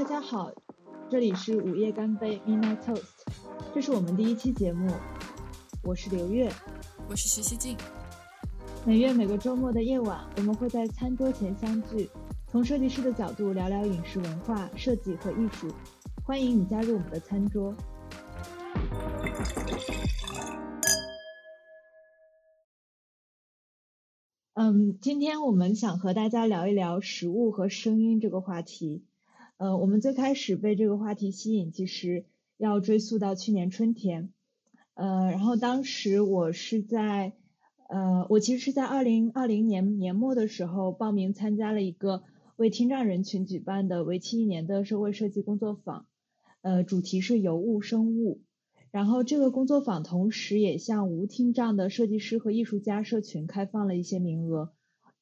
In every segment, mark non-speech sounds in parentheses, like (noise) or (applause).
大家好，这里是午夜干杯 Midnight Toast，这是我们第一期节目，我是刘月，我是徐熙静。每月每个周末的夜晚，我们会在餐桌前相聚，从设计师的角度聊聊饮食文化、设计和艺术。欢迎你加入我们的餐桌。嗯，今天我们想和大家聊一聊食物和声音这个话题。呃，我们最开始被这个话题吸引，其实要追溯到去年春天。呃，然后当时我是在，呃，我其实是在二零二零年年末的时候报名参加了一个为听障人群举办的为期一年的社会设计工作坊，呃，主题是由物生物。然后这个工作坊同时也向无听障的设计师和艺术家社群开放了一些名额。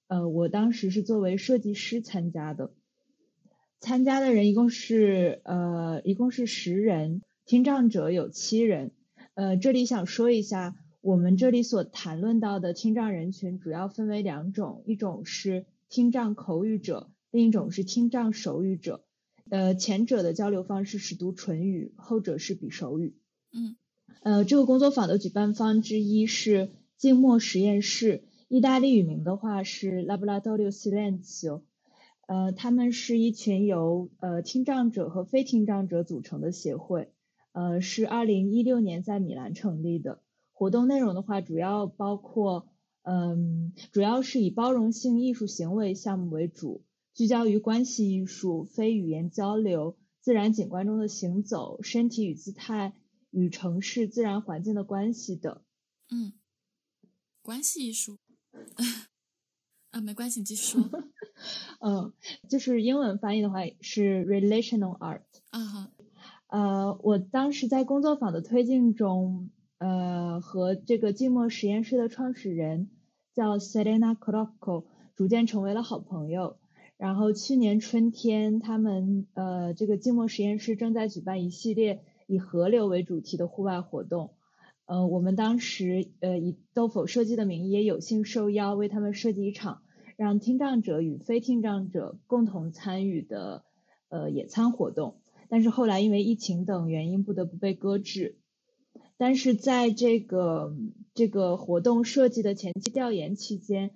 呃，我当时是作为设计师参加的。参加的人一共是呃一共是十人，听障者有七人。呃，这里想说一下，我们这里所谈论到的听障人群主要分为两种，一种是听障口语者，另一种是听障手语者。呃，前者的交流方式是读唇语，后者是比手语。嗯。呃，这个工作坊的举办方之一是静默实验室，意大利语名的话是 Laboratorio Silenzio。呃，他们是一群由呃听障者和非听障者组成的协会，呃，是二零一六年在米兰成立的。活动内容的话，主要包括，嗯，主要是以包容性艺术行为项目为主，聚焦于关系艺术、非语言交流、自然景观中的行走、身体与姿态与城市自然环境的关系等。嗯，关系艺术。(laughs) 啊，没关系，你继续说。(laughs) 嗯，就是英文翻译的话是 relational art。啊哈。呃，我当时在工作坊的推进中，呃，和这个静默实验室的创始人叫 Selena Crocco 逐渐成为了好朋友。然后去年春天，他们呃这个静默实验室正在举办一系列以河流为主题的户外活动。呃，我们当时呃以豆腐设计的名义也有幸受邀为他们设计一场。让听障者与非听障者共同参与的呃野餐活动，但是后来因为疫情等原因不得不被搁置。但是在这个这个活动设计的前期调研期间，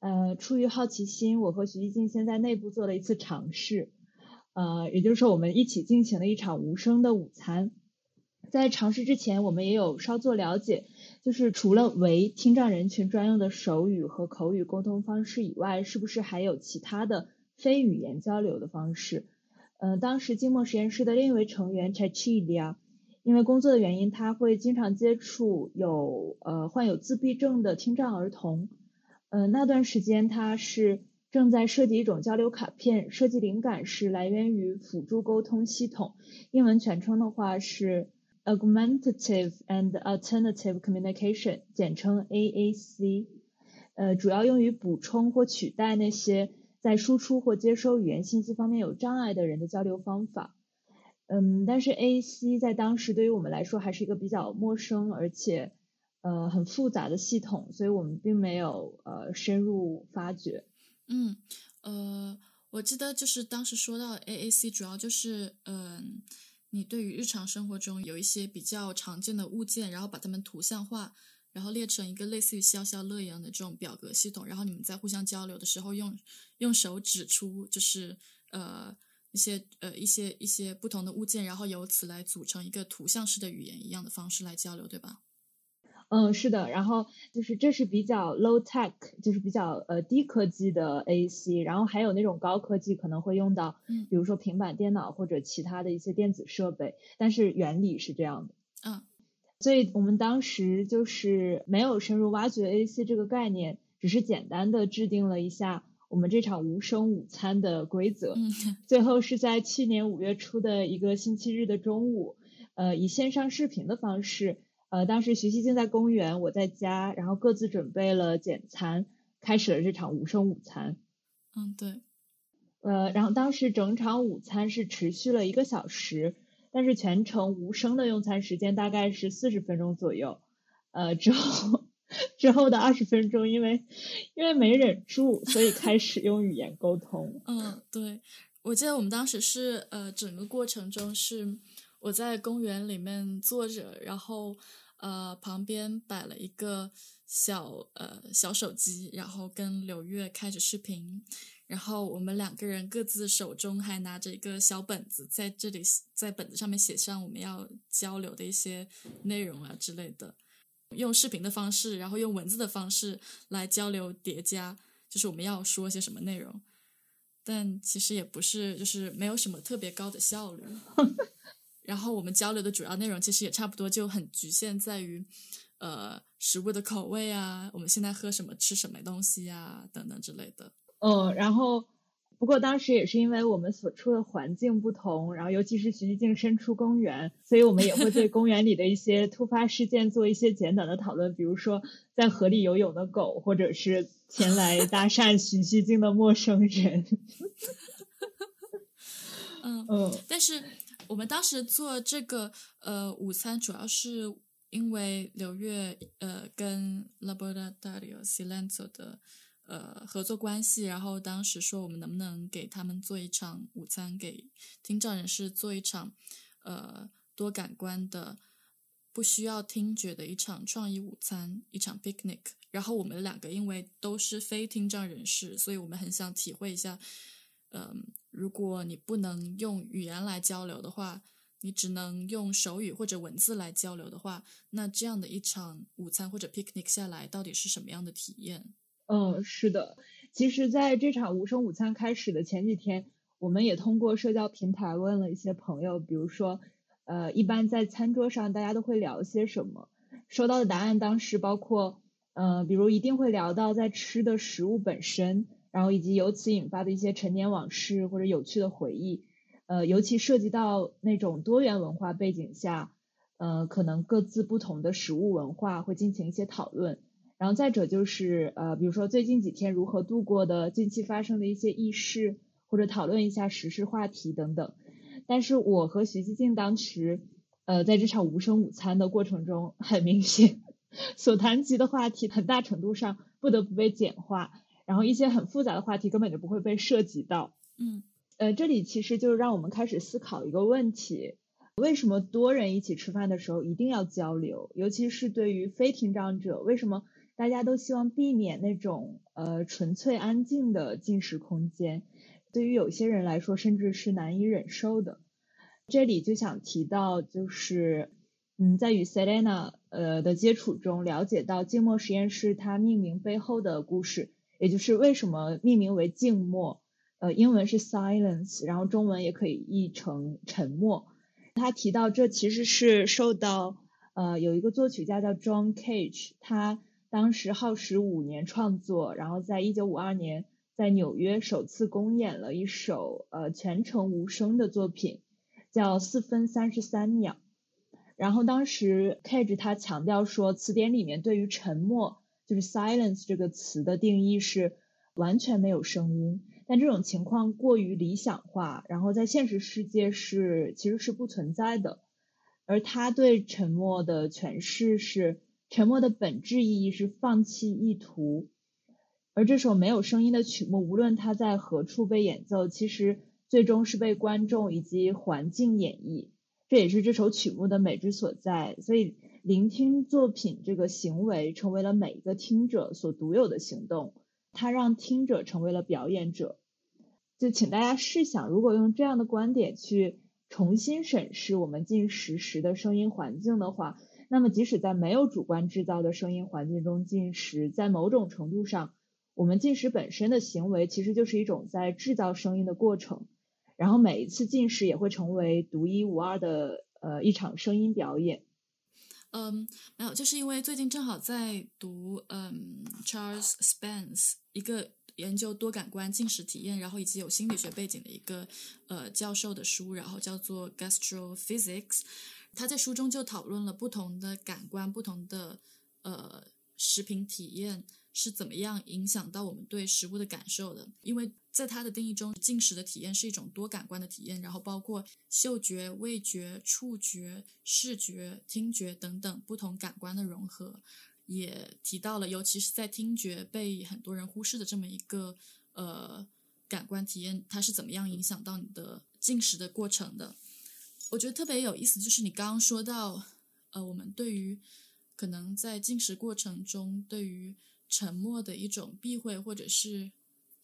呃，出于好奇心，我和徐艺静先在内部做了一次尝试，呃，也就是说我们一起进行了一场无声的午餐。在尝试之前，我们也有稍作了解。就是除了为听障人群专用的手语和口语沟通方式以外，是不是还有其他的非语言交流的方式？嗯，当时静默实验室的另一位成员 Chachilia，因为工作的原因，他会经常接触有呃患有自闭症的听障儿童。嗯，那段时间他是正在设计一种交流卡片，设计灵感是来源于辅助沟通系统，英文全称的话是。Augmentative and Alternative Communication，简称 AAC，呃，主要用于补充或取代那些在输出或接收语言信息方面有障碍的人的交流方法。嗯，但是 AAC 在当时对于我们来说还是一个比较陌生而且呃很复杂的系统，所以我们并没有呃深入发掘。嗯，呃，我记得就是当时说到 AAC，主要就是嗯。你对于日常生活中有一些比较常见的物件，然后把它们图像化，然后列成一个类似于消消乐一样的这种表格系统，然后你们在互相交流的时候，用用手指出就是呃一些呃一些一些不同的物件，然后由此来组成一个图像式的语言一样的方式来交流，对吧？嗯，是的，然后就是这是比较 low tech，就是比较呃低科技的 A C，然后还有那种高科技可能会用到，嗯，比如说平板电脑或者其他的一些电子设备，但是原理是这样的，嗯，所以我们当时就是没有深入挖掘 A C 这个概念，只是简单的制定了一下我们这场无声午餐的规则，嗯，最后是在去年五月初的一个星期日的中午，呃，以线上视频的方式。呃，当时徐熙静在公园，我在家，然后各自准备了简餐，开始了这场无声午餐。嗯，对。呃，然后当时整场午餐是持续了一个小时，但是全程无声的用餐时间大概是四十分钟左右。呃，之后之后的二十分钟，因为因为没忍住，所以开始用语言沟通。嗯，对。我记得我们当时是呃，整个过程中是我在公园里面坐着，然后呃旁边摆了一个小呃小手机，然后跟柳月开着视频，然后我们两个人各自手中还拿着一个小本子，在这里在本子上面写上我们要交流的一些内容啊之类的，用视频的方式，然后用文字的方式来交流叠加，就是我们要说些什么内容。但其实也不是，就是没有什么特别高的效率。(laughs) 然后我们交流的主要内容其实也差不多，就很局限在于，呃，食物的口味啊，我们现在喝什么、吃什么东西呀，等等之类的。嗯，然后。不过当时也是因为我们所处的环境不同，然后尤其是徐静身处公园，所以我们也会对公园里的一些突发事件做一些简短的讨论，比如说在河里游泳的狗，或者是前来搭讪徐熙静的陌生人。(laughs) 嗯嗯，但是我们当时做这个呃午餐，主要是因为刘月呃跟 Laboratorio Silencio 的。呃，合作关系，然后当时说我们能不能给他们做一场午餐，给听障人士做一场呃多感官的、不需要听觉的一场创意午餐，一场 picnic。然后我们两个因为都是非听障人士，所以我们很想体会一下，嗯，如果你不能用语言来交流的话，你只能用手语或者文字来交流的话，那这样的一场午餐或者 picnic 下来，到底是什么样的体验？嗯，是的。其实，在这场无声午餐开始的前几天，我们也通过社交平台问了一些朋友，比如说，呃，一般在餐桌上大家都会聊些什么？收到的答案当时包括，呃，比如一定会聊到在吃的食物本身，然后以及由此引发的一些陈年往事或者有趣的回忆。呃，尤其涉及到那种多元文化背景下，呃，可能各自不同的食物文化会进行一些讨论。然后再者就是，呃，比如说最近几天如何度过的，近期发生的一些轶事，或者讨论一下时事话题等等。但是我和徐继静当时，呃，在这场无声午餐的过程中，很明显，(laughs) 所谈及的话题很大程度上不得不被简化，然后一些很复杂的话题根本就不会被涉及到。嗯，呃，这里其实就是让我们开始思考一个问题：为什么多人一起吃饭的时候一定要交流？尤其是对于非听障者，为什么？大家都希望避免那种呃纯粹安静的进食空间，对于有些人来说甚至是难以忍受的。这里就想提到，就是嗯，在与 Selena 呃的接触中，了解到静默实验室它命名背后的故事，也就是为什么命名为静默，呃，英文是 silence，然后中文也可以译成沉默。他提到这其实是受到呃有一个作曲家叫 John Cage，他当时耗时五年创作，然后在一九五二年在纽约首次公演了一首呃全程无声的作品，叫四分三十三秒。然后当时 Cage 他强调说，词典里面对于沉默就是 silence 这个词的定义是完全没有声音，但这种情况过于理想化，然后在现实世界是其实是不存在的。而他对沉默的诠释是。沉默的本质意义是放弃意图，而这首没有声音的曲目，无论它在何处被演奏，其实最终是被观众以及环境演绎，这也是这首曲目的美之所在。所以，聆听作品这个行为成为了每一个听者所独有的行动，它让听者成为了表演者。就请大家试想，如果用这样的观点去重新审视我们进食时的声音环境的话。那么，即使在没有主观制造的声音环境中进食，在某种程度上，我们进食本身的行为其实就是一种在制造声音的过程。然后，每一次进食也会成为独一无二的呃一场声音表演。嗯，没有，就是因为最近正好在读嗯 Charles Spence 一个研究多感官进食体验，然后以及有心理学背景的一个呃教授的书，然后叫做 Gastrophysics。他在书中就讨论了不同的感官、不同的呃食品体验是怎么样影响到我们对食物的感受的。因为在他的定义中，进食的体验是一种多感官的体验，然后包括嗅觉、味觉、触觉、视觉、听觉等等不同感官的融合。也提到了，尤其是在听觉被很多人忽视的这么一个呃。感官体验它是怎么样影响到你的进食的过程的。我觉得特别有意思，就是你刚刚说到，呃，我们对于可能在进食过程中对于沉默的一种避讳，或者是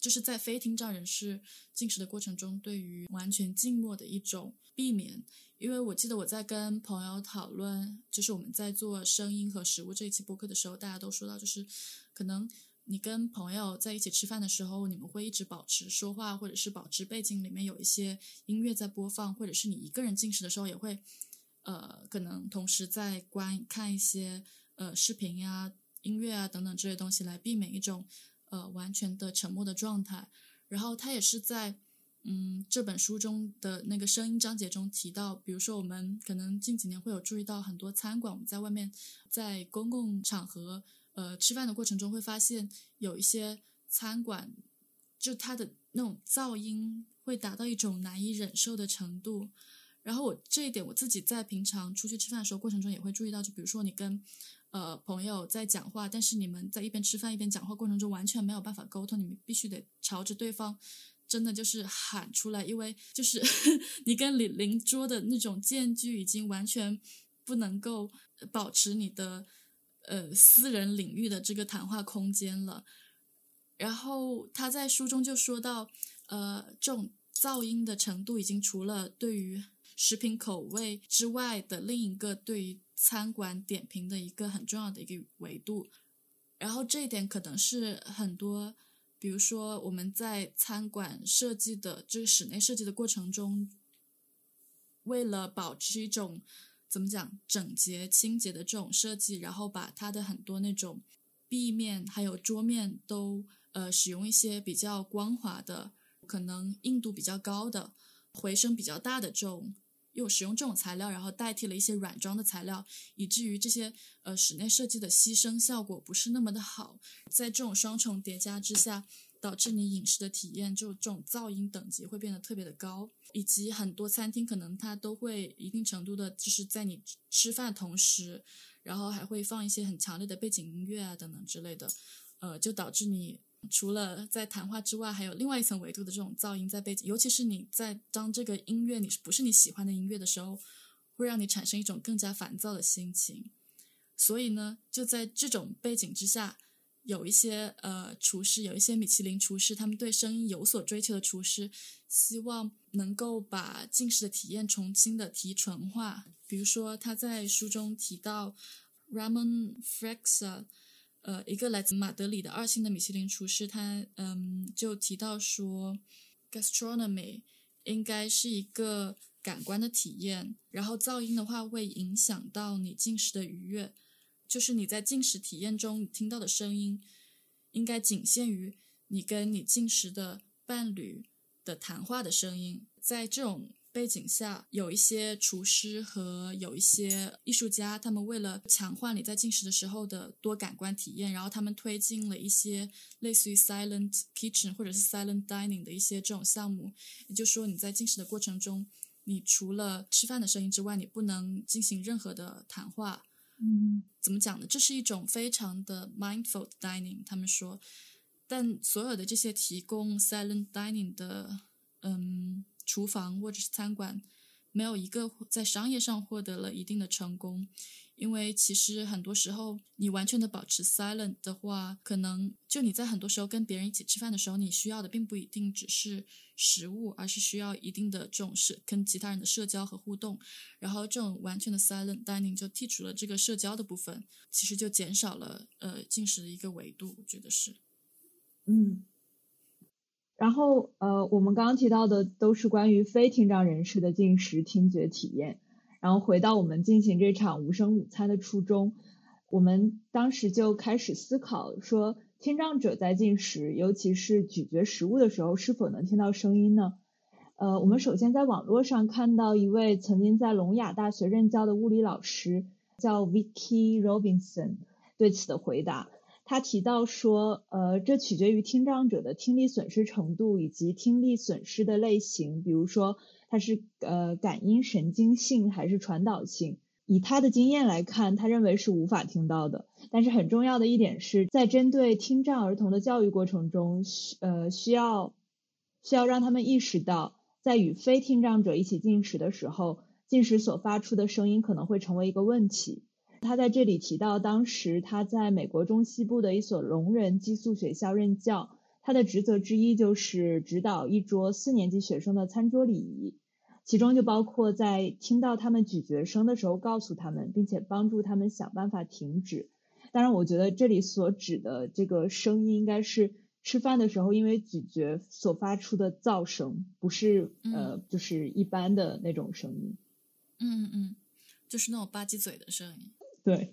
就是在非听障人士进食的过程中对于完全静默的一种避免。因为我记得我在跟朋友讨论，就是我们在做声音和食物这一期播客的时候，大家都说到，就是可能你跟朋友在一起吃饭的时候，你们会一直保持说话，或者是保持背景里面有一些音乐在播放，或者是你一个人进食的时候也会，呃，可能同时在观看一些呃视频呀、音乐啊等等这些东西，来避免一种呃完全的沉默的状态。然后他也是在。嗯，这本书中的那个声音章节中提到，比如说我们可能近几年会有注意到很多餐馆，我们在外面在公共场合呃吃饭的过程中，会发现有一些餐馆，就它的那种噪音会达到一种难以忍受的程度。然后我这一点我自己在平常出去吃饭的时候过程中也会注意到，就比如说你跟呃朋友在讲话，但是你们在一边吃饭一边讲话过程中完全没有办法沟通，你们必须得朝着对方。真的就是喊出来，因为就是 (laughs) 你跟邻邻桌的那种间距已经完全不能够保持你的呃私人领域的这个谈话空间了。然后他在书中就说到，呃，这种噪音的程度已经除了对于食品口味之外的另一个对于餐馆点评的一个很重要的一个维度。然后这一点可能是很多。比如说，我们在餐馆设计的这个室内设计的过程中，为了保持一种怎么讲整洁清洁的这种设计，然后把它的很多那种壁面还有桌面都呃使用一些比较光滑的、可能硬度比较高的、回声比较大的这种。又使用这种材料，然后代替了一些软装的材料，以至于这些呃室内设计的吸声效果不是那么的好。在这种双重叠加之下，导致你饮食的体验就这种噪音等级会变得特别的高。以及很多餐厅可能它都会一定程度的，就是在你吃饭同时，然后还会放一些很强烈的背景音乐啊等等之类的，呃，就导致你。除了在谈话之外，还有另外一层维度的这种噪音在背景，尤其是你在当这个音乐你不是你喜欢的音乐的时候，会让你产生一种更加烦躁的心情。所以呢，就在这种背景之下，有一些呃厨师，有一些米其林厨师，他们对声音有所追求的厨师，希望能够把进食的体验重新的提纯化。比如说他在书中提到 Ramon Frexa。呃，一个来自马德里的二星的米其林厨师，他嗯就提到说，gastronomy 应该是一个感官的体验，然后噪音的话会影响到你进食的愉悦，就是你在进食体验中听到的声音，应该仅限于你跟你进食的伴侣的谈话的声音，在这种。背景下，有一些厨师和有一些艺术家，他们为了强化你在进食的时候的多感官体验，然后他们推进了一些类似于 silent kitchen 或者是 silent dining 的一些这种项目。也就是说，你在进食的过程中，你除了吃饭的声音之外，你不能进行任何的谈话。嗯，怎么讲呢？这是一种非常的 mindful dining。他们说，但所有的这些提供 silent dining 的，嗯。厨房或者是餐馆，没有一个在商业上获得了一定的成功，因为其实很多时候你完全的保持 silent 的话，可能就你在很多时候跟别人一起吃饭的时候，你需要的并不一定只是食物，而是需要一定的这种社跟其他人的社交和互动。然后这种完全的 silent dining 就剔除了这个社交的部分，其实就减少了呃进食的一个维度，我觉得是，嗯。然后，呃，我们刚刚提到的都是关于非听障人士的进食听觉体验。然后回到我们进行这场无声午餐的初衷，我们当时就开始思考说，听障者在进食，尤其是咀嚼食物的时候，是否能听到声音呢？呃，我们首先在网络上看到一位曾经在聋哑大学任教的物理老师，叫 Vicky Robinson，对此的回答。他提到说，呃，这取决于听障者的听力损失程度以及听力损失的类型，比如说它是呃感音神经性还是传导性。以他的经验来看，他认为是无法听到的。但是很重要的一点是在针对听障儿童的教育过程中，需呃需要需要让他们意识到，在与非听障者一起进食的时候，进食所发出的声音可能会成为一个问题。他在这里提到，当时他在美国中西部的一所聋人寄宿学校任教，他的职责之一就是指导一桌四年级学生的餐桌礼仪，其中就包括在听到他们咀嚼声的时候告诉他们，并且帮助他们想办法停止。当然，我觉得这里所指的这个声音应该是吃饭的时候因为咀嚼所发出的噪声，不是呃就是一般的那种声音。嗯嗯，就是那种吧唧嘴的声音。对，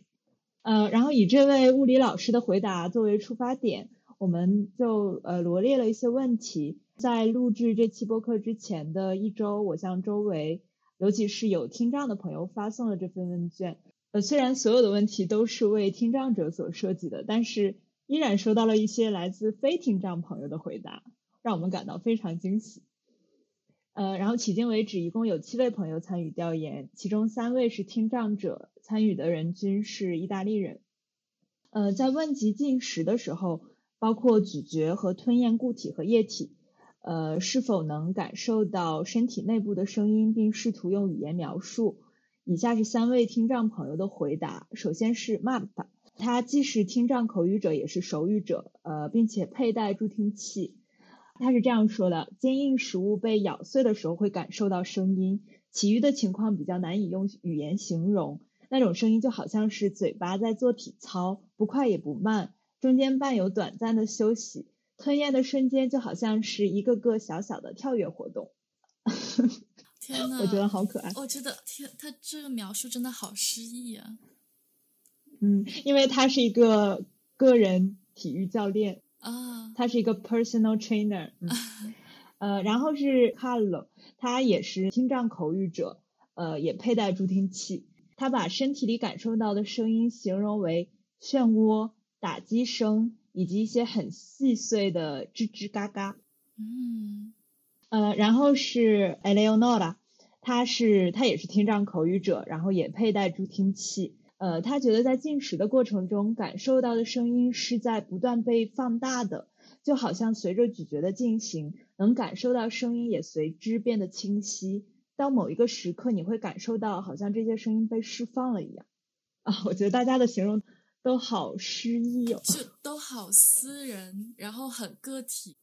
呃，然后以这位物理老师的回答作为出发点，我们就呃罗列了一些问题。在录制这期播客之前的一周，我向周围，尤其是有听障的朋友发送了这份问卷。呃，虽然所有的问题都是为听障者所设计的，但是依然收到了一些来自非听障朋友的回答，让我们感到非常惊喜。呃，然后迄今为止，一共有七位朋友参与调研，其中三位是听障者，参与的人均是意大利人。呃，在问及进食的时候，包括咀嚼和吞咽固体和液体，呃，是否能感受到身体内部的声音，并试图用语言描述。以下是三位听障朋友的回答。首先是 Map，他既是听障口语者，也是手语者，呃，并且佩戴助听器。他是这样说的：坚硬食物被咬碎的时候会感受到声音，其余的情况比较难以用语言形容。那种声音就好像是嘴巴在做体操，不快也不慢，中间伴有短暂的休息。吞咽的瞬间就好像是一个个小小的跳跃活动。天呐，(laughs) 我觉得好可爱。我觉得天，他这个描述真的好诗意啊。嗯，因为他是一个个人体育教练。啊，他是一个 personal trainer，(laughs) 呃，然后是 Carlo，他也是听障口语者，呃，也佩戴助听器。他把身体里感受到的声音形容为漩涡、打击声以及一些很细碎的吱吱嘎嘎。嗯，呃，然后是 Eleonora，他是他也是听障口语者，然后也佩戴助听器。呃，他觉得在进食的过程中感受到的声音是在不断被放大的，就好像随着咀嚼的进行，能感受到声音也随之变得清晰。到某一个时刻，你会感受到好像这些声音被释放了一样。啊，我觉得大家的形容都好诗意哦，就都好私人，然后很个体。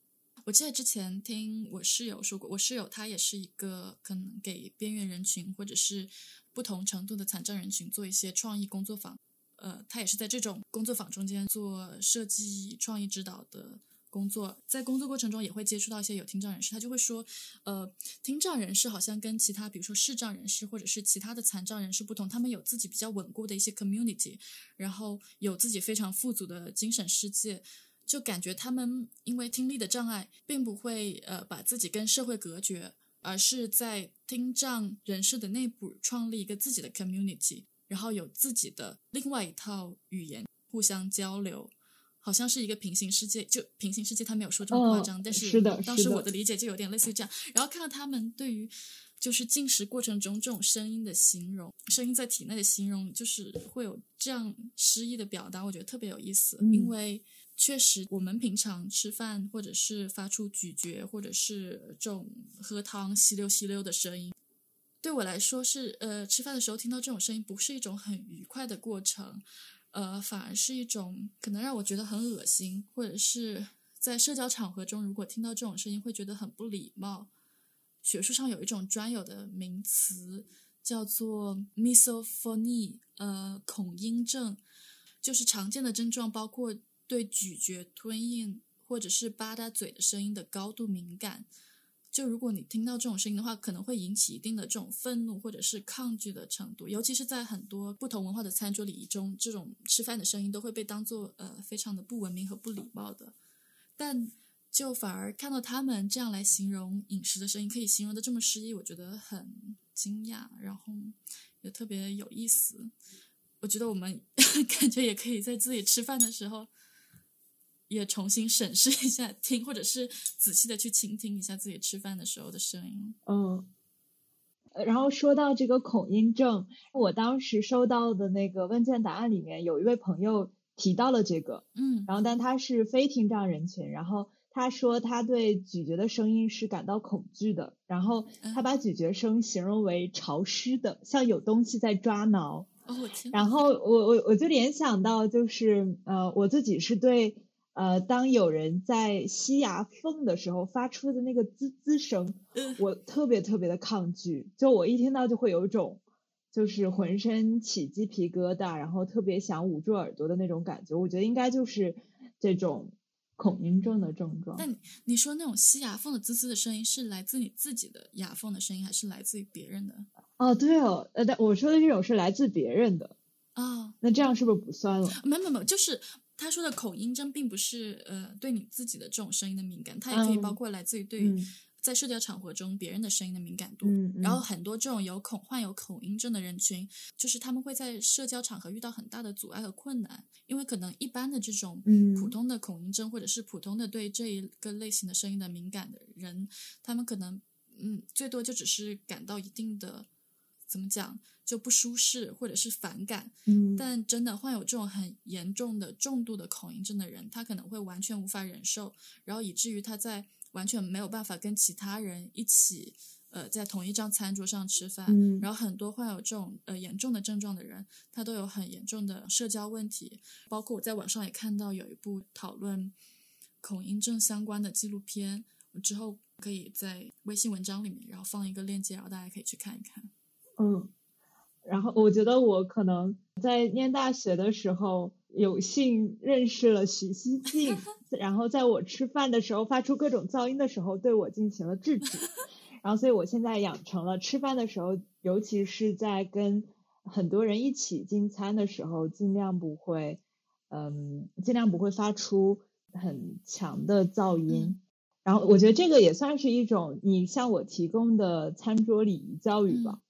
我记得之前听我室友说过，我室友他也是一个可能给边缘人群或者是。不同程度的残障人群做一些创意工作坊，呃，他也是在这种工作坊中间做设计、创意指导的工作。在工作过程中也会接触到一些有听障人士，他就会说，呃，听障人士好像跟其他，比如说视障人士或者是其他的残障人士不同，他们有自己比较稳固的一些 community，然后有自己非常富足的精神世界，就感觉他们因为听力的障碍，并不会呃把自己跟社会隔绝。而是在听障人士的内部创立一个自己的 community，然后有自己的另外一套语言互相交流，好像是一个平行世界。就平行世界，他没有说这么夸张，但是当时我的理解就有点类似于这样。然后看到他们对于就是进食过程中这种声音的形容，声音在体内的形容，就是会有这样诗意的表达，我觉得特别有意思，因为。确实，我们平常吃饭，或者是发出咀嚼，或者是这种喝汤吸溜吸溜的声音，对我来说是呃，吃饭的时候听到这种声音不是一种很愉快的过程，呃，反而是一种可能让我觉得很恶心，或者是在社交场合中如果听到这种声音会觉得很不礼貌。学术上有一种专有的名词叫做 misophonia，呃，恐音症，就是常见的症状包括。对咀嚼、吞咽或者是吧嗒嘴的声音的高度敏感，就如果你听到这种声音的话，可能会引起一定的这种愤怒或者是抗拒的程度。尤其是在很多不同文化的餐桌礼仪中，这种吃饭的声音都会被当做呃非常的不文明和不礼貌的。但就反而看到他们这样来形容饮食的声音，可以形容的这么诗意，我觉得很惊讶，然后也特别有意思。我觉得我们 (laughs) 感觉也可以在自己吃饭的时候。也重新审视一下，听或者是仔细的去倾听一下自己吃饭的时候的声音。嗯，然后说到这个恐音症，我当时收到的那个问卷答案里面有一位朋友提到了这个，嗯，然后但他是非听障人群，然后他说他对咀嚼的声音是感到恐惧的，然后他把咀嚼声形容为潮湿的，像有东西在抓挠。哦，我！然后我我我就联想到，就是呃，我自己是对呃，当有人在吸牙缝的时候发出的那个滋滋声，我特别特别的抗拒，就我一听到就会有一种就是浑身起鸡皮疙瘩，然后特别想捂住耳朵的那种感觉。我觉得应该就是这种恐音症的症状。那你说那种吸牙缝的滋滋的声音是来自你自己的牙缝的声音，还是来自于别人的？哦，对哦，呃，但我说的这种是来自别人的啊，那这样是不是不算了？没没没，就是他说的口音症，并不是呃对你自己的这种声音的敏感，它也可以包括来自于对于在社交场合中别人的声音的敏感度。然后很多这种有恐患有口音症的人群，就是他们会在社交场合遇到很大的阻碍和困难，因为可能一般的这种普通的口音症，或者是普通的对这一个类型的声音的敏感的人，他们可能嗯最多就只是感到一定的。怎么讲就不舒适或者是反感，嗯，但真的患有这种很严重的重度的口音症的人，他可能会完全无法忍受，然后以至于他在完全没有办法跟其他人一起，呃，在同一张餐桌上吃饭。嗯，然后很多患有这种呃严重的症状的人，他都有很严重的社交问题。包括我在网上也看到有一部讨论恐音症相关的纪录片，我之后可以在微信文章里面，然后放一个链接，然后大家可以去看一看。嗯，然后我觉得我可能在念大学的时候有幸认识了许熙静，(laughs) 然后在我吃饭的时候发出各种噪音的时候，对我进行了制止，(laughs) 然后所以我现在养成了吃饭的时候，尤其是在跟很多人一起进餐的时候，尽量不会，嗯，尽量不会发出很强的噪音。然后我觉得这个也算是一种你向我提供的餐桌礼仪教育吧。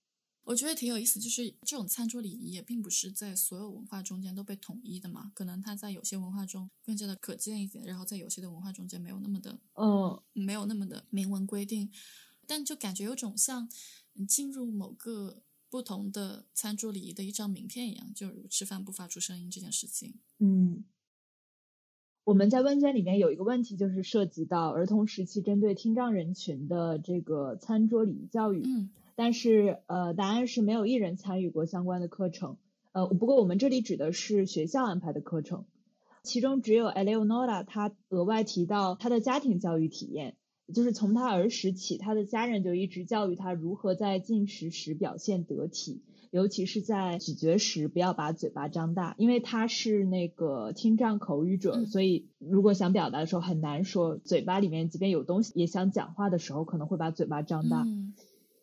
我觉得挺有意思，就是这种餐桌礼仪也并不是在所有文化中间都被统一的嘛，可能它在有些文化中更加的可见一点，然后在有些的文化中间没有那么的，嗯，没有那么的明文规定，但就感觉有种像你进入某个不同的餐桌礼仪的一张名片一样，就如吃饭不发出声音这件事情。嗯，我们在问卷里面有一个问题，就是涉及到儿童时期针对听障人群的这个餐桌礼仪教育。嗯。但是，呃，答案是没有一人参与过相关的课程，呃，不过我们这里指的是学校安排的课程，其中只有 Eleonora 她额外提到她的家庭教育体验，就是从她儿时起，她的家人就一直教育她如何在进食时表现得体，尤其是在咀嚼时不要把嘴巴张大，因为她是那个听障口语者，所以如果想表达的时候很难说，嘴巴里面即便有东西也想讲话的时候，可能会把嘴巴张大。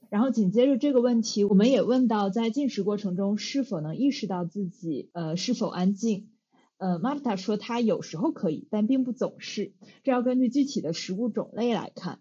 然后紧接着这个问题，我们也问到，在进食过程中是否能意识到自己呃是否安静？呃，Marta 说他有时候可以，但并不总是，这要根据具体的食物种类来看。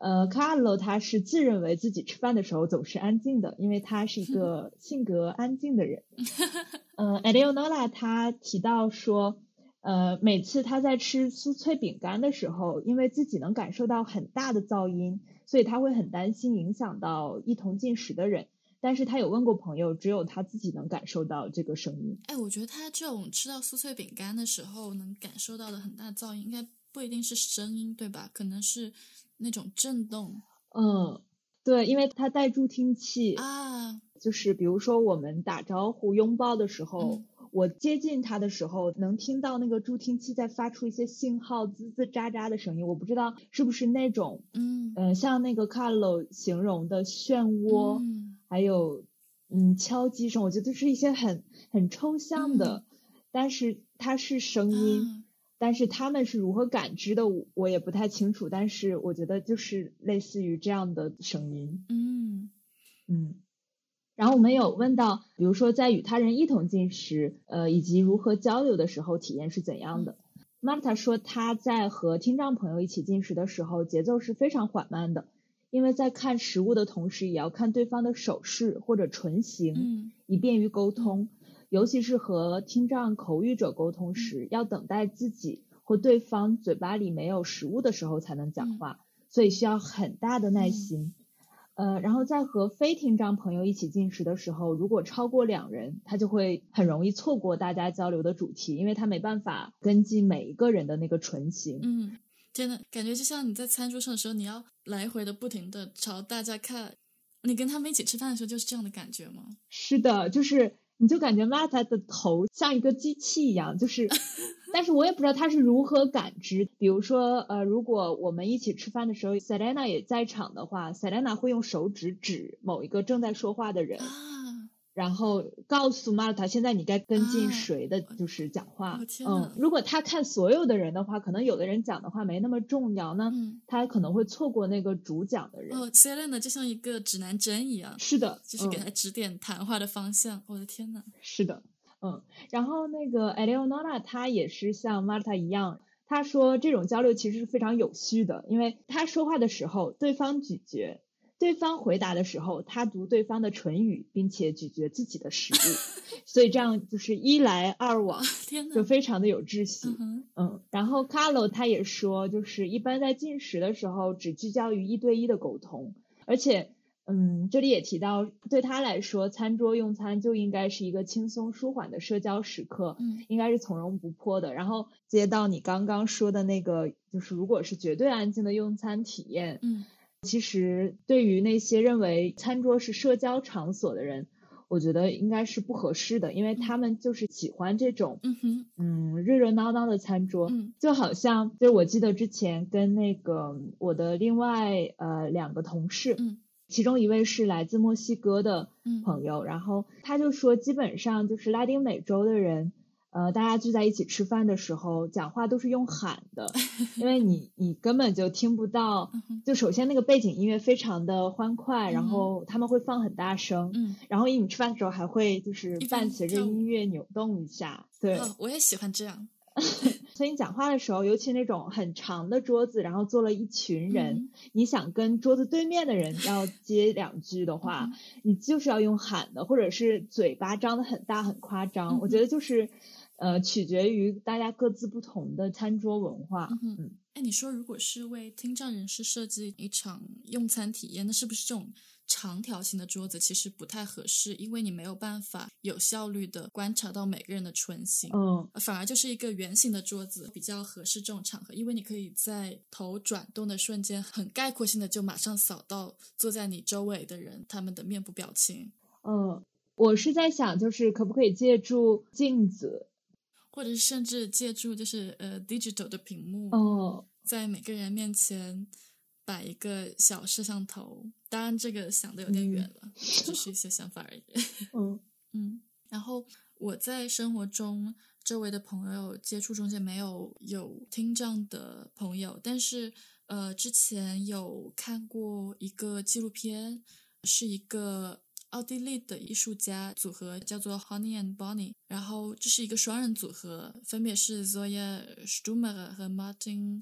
呃，Carlo 他是自认为自己吃饭的时候总是安静的，因为他是一个性格安静的人。(laughs) 呃，Eleonora 他提到说，呃，每次他在吃酥脆饼干的时候，因为自己能感受到很大的噪音。所以他会很担心影响到一同进食的人，但是他有问过朋友，只有他自己能感受到这个声音。哎，我觉得他这种吃到酥脆饼干的时候能感受到的很大噪音，应该不一定是声音，对吧？可能是那种震动。嗯，对，因为他带助听器啊，就是比如说我们打招呼、拥抱的时候。我接近它的时候，能听到那个助听器在发出一些信号，滋滋喳喳的声音。我不知道是不是那种，嗯，呃，像那个 Carlo 形容的漩涡，还有嗯敲击声，我觉得是一些很很抽象的，但是它是声音，但是他们是如何感知的，我也不太清楚。但是我觉得就是类似于这样的声音，嗯嗯。然后我们有问到，比如说在与他人一同进食，呃，以及如何交流的时候，体验是怎样的？Marta 说，他在和听障朋友一起进食的时候，节奏是非常缓慢的，因为在看食物的同时，也要看对方的手势或者唇形，以便于沟通。尤其是和听障口语者沟通时，要等待自己或对方嘴巴里没有食物的时候才能讲话，所以需要很大的耐心。呃，然后在和非听障朋友一起进食的时候，如果超过两人，他就会很容易错过大家交流的主题，因为他没办法跟进每一个人的那个唇形。嗯，真的，感觉就像你在餐桌上的时候，你要来回的不停的朝大家看。你跟他们一起吃饭的时候，就是这样的感觉吗？是的，就是你就感觉玛塔的头像一个机器一样，就是，但是我也不知道他是如何感知。比如说，呃，如果我们一起吃饭的时候，Selena 也在场的话，Selena 会用手指指某一个正在说话的人。然后告诉玛塔，现在你该跟进谁的，就是讲话。嗯，如果他看所有的人的话，可能有的人讲的话没那么重要，那他可能会错过那个主讲的人。哦，Selena 就像一个指南针一样。是的，就是给他指点谈话的方向。我的天呐。是的，嗯，然后那个 Eleonora 她也是像玛塔一样，他说这种交流其实是非常有序的，因为他说话的时候，对方咀嚼。对方回答的时候，他读对方的唇语，并且咀嚼自己的食物，所以这样就是一来二往，(laughs) 就非常的有秩序。嗯，然后 Carlo 他也说，就是一般在进食的时候，只聚焦于一对一的沟通，而且，嗯，这里也提到，对他来说，餐桌用餐就应该是一个轻松舒缓的社交时刻，嗯，应该是从容不迫的。然后接到你刚刚说的那个，就是如果是绝对安静的用餐体验，嗯。其实，对于那些认为餐桌是社交场所的人，我觉得应该是不合适的，因为他们就是喜欢这种，嗯哼，嗯，热热闹闹的餐桌，嗯，就好像，就是我记得之前跟那个我的另外呃两个同事，嗯，其中一位是来自墨西哥的朋友，然后他就说，基本上就是拉丁美洲的人。呃，大家聚在一起吃饭的时候，讲话都是用喊的，(laughs) 因为你你根本就听不到。就首先那个背景音乐非常的欢快，然后他们会放很大声，嗯，然后你吃饭的时候还会就是伴随着音乐扭动一下。对，我也喜欢这样。(laughs) 所以你讲话的时候，尤其那种很长的桌子，然后坐了一群人，你想跟桌子对面的人要接两句的话，你就是要用喊的，或者是嘴巴张得很大很夸张。我觉得就是。呃，取决于大家各自不同的餐桌文化。嗯，哎，你说如果是为听障人士设计一场用餐体验，那是不是这种长条形的桌子其实不太合适？因为你没有办法有效率的观察到每个人的唇形。嗯，反而就是一个圆形的桌子比较合适这种场合，因为你可以在头转动的瞬间，很概括性的就马上扫到坐在你周围的人他们的面部表情。嗯，我是在想，就是可不可以借助镜子。或者是甚至借助就是呃 digital 的屏幕，哦在每个人面前摆一个小摄像头。当然，这个想的有点远了，只是一些想法而已。(laughs) 嗯嗯。然后我在生活中周围的朋友接触中间没有有听障的朋友，但是呃之前有看过一个纪录片，是一个。奥地利的艺术家组合叫做 Honey and Bonnie，然后这是一个双人组合，分别是 Zoya Stummer 和 Martin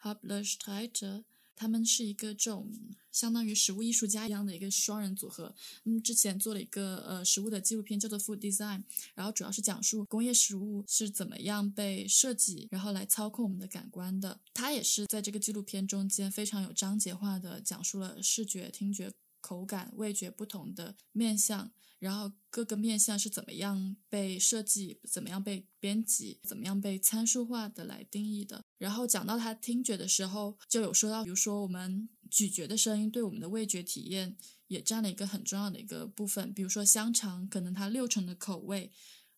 Habler-Streiter，他们是一个这种相当于食物艺术家一样的一个双人组合。嗯，之前做了一个呃食物的纪录片叫做 Food Design，然后主要是讲述工业食物是怎么样被设计，然后来操控我们的感官的。他也是在这个纪录片中间非常有章节化的讲述了视觉、听觉。口感、味觉不同的面相，然后各个面相是怎么样被设计、怎么样被编辑、怎么样被参数化的来定义的。然后讲到他听觉的时候，就有说到，比如说我们咀嚼的声音对我们的味觉体验也占了一个很重要的一个部分。比如说香肠，可能它六成的口味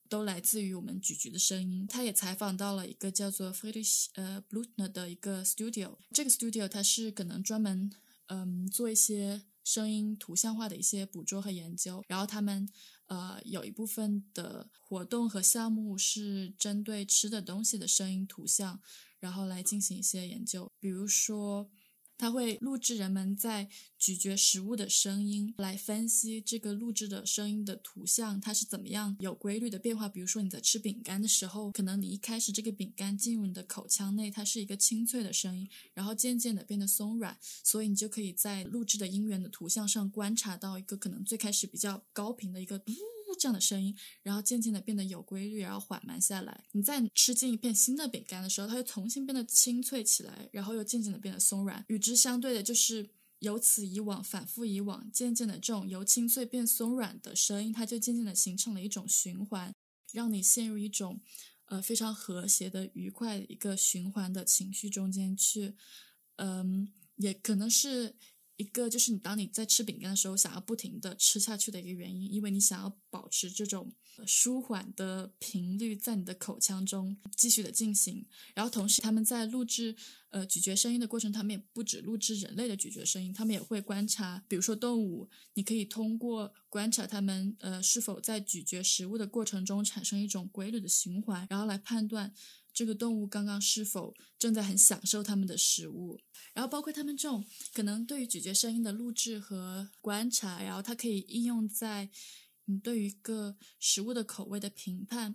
都来自于我们咀嚼的声音。他也采访到了一个叫做 Friedrich 呃 Blutner 的一个 studio，这个 studio 它是可能专门嗯做一些。声音图像化的一些捕捉和研究，然后他们呃有一部分的活动和项目是针对吃的东西的声音图像，然后来进行一些研究，比如说。它会录制人们在咀嚼食物的声音，来分析这个录制的声音的图像，它是怎么样有规律的变化。比如说你在吃饼干的时候，可能你一开始这个饼干进入你的口腔内，它是一个清脆的声音，然后渐渐的变得松软，所以你就可以在录制的音源的图像上观察到一个可能最开始比较高频的一个。这样的声音，然后渐渐的变得有规律，然后缓慢下来。你在吃进一片新的饼干的时候，它又重新变得清脆起来，然后又渐渐的变得松软。与之相对的，就是由此以往，反复以往，渐渐的这种由清脆变松软的声音，它就渐渐的形成了一种循环，让你陷入一种呃非常和谐的、愉快的一个循环的情绪中间去，嗯，也可能是。一个就是你当你在吃饼干的时候，想要不停的吃下去的一个原因，因为你想要保持这种舒缓的频率在你的口腔中继续的进行。然后同时，他们在录制呃咀嚼声音的过程，他们也不止录制人类的咀嚼声音，他们也会观察，比如说动物，你可以通过观察它们呃是否在咀嚼食物的过程中产生一种规律的循环，然后来判断。这个动物刚刚是否正在很享受它们的食物？然后包括它们这种可能对于咀嚼声音的录制和观察，然后它可以应用在你对于一个食物的口味的评判，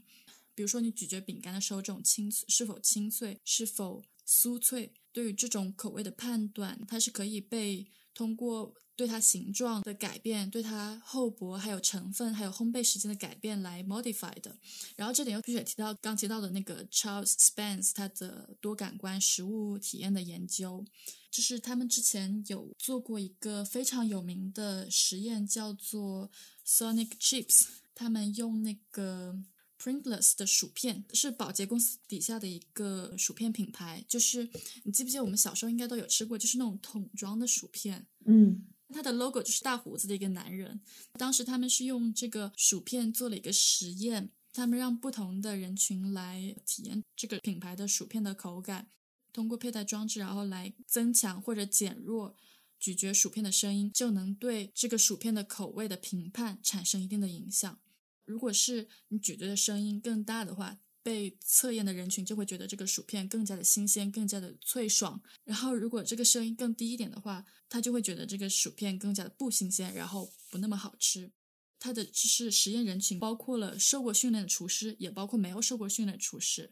比如说你咀嚼饼干的时候，这种清是否清脆，是否酥脆，对于这种口味的判断，它是可以被通过。对它形状的改变，对它厚薄，还有成分，还有烘焙时间的改变来 modify 的。然后这点又必须提到刚提到的那个 Charles Spence 他的多感官食物体验的研究，就是他们之前有做过一个非常有名的实验，叫做 Sonic Chips。他们用那个 Pringles 的薯片，是宝洁公司底下的一个薯片品牌。就是你记不记得我们小时候应该都有吃过，就是那种桶装的薯片，嗯。它的 logo 就是大胡子的一个男人。当时他们是用这个薯片做了一个实验，他们让不同的人群来体验这个品牌的薯片的口感，通过佩戴装置，然后来增强或者减弱咀嚼薯片的声音，就能对这个薯片的口味的评判产生一定的影响。如果是你咀嚼的声音更大的话，被测验的人群就会觉得这个薯片更加的新鲜，更加的脆爽。然后，如果这个声音更低一点的话，他就会觉得这个薯片更加的不新鲜，然后不那么好吃。他的就是实验人群包括了受过训练的厨师，也包括没有受过训练的厨师。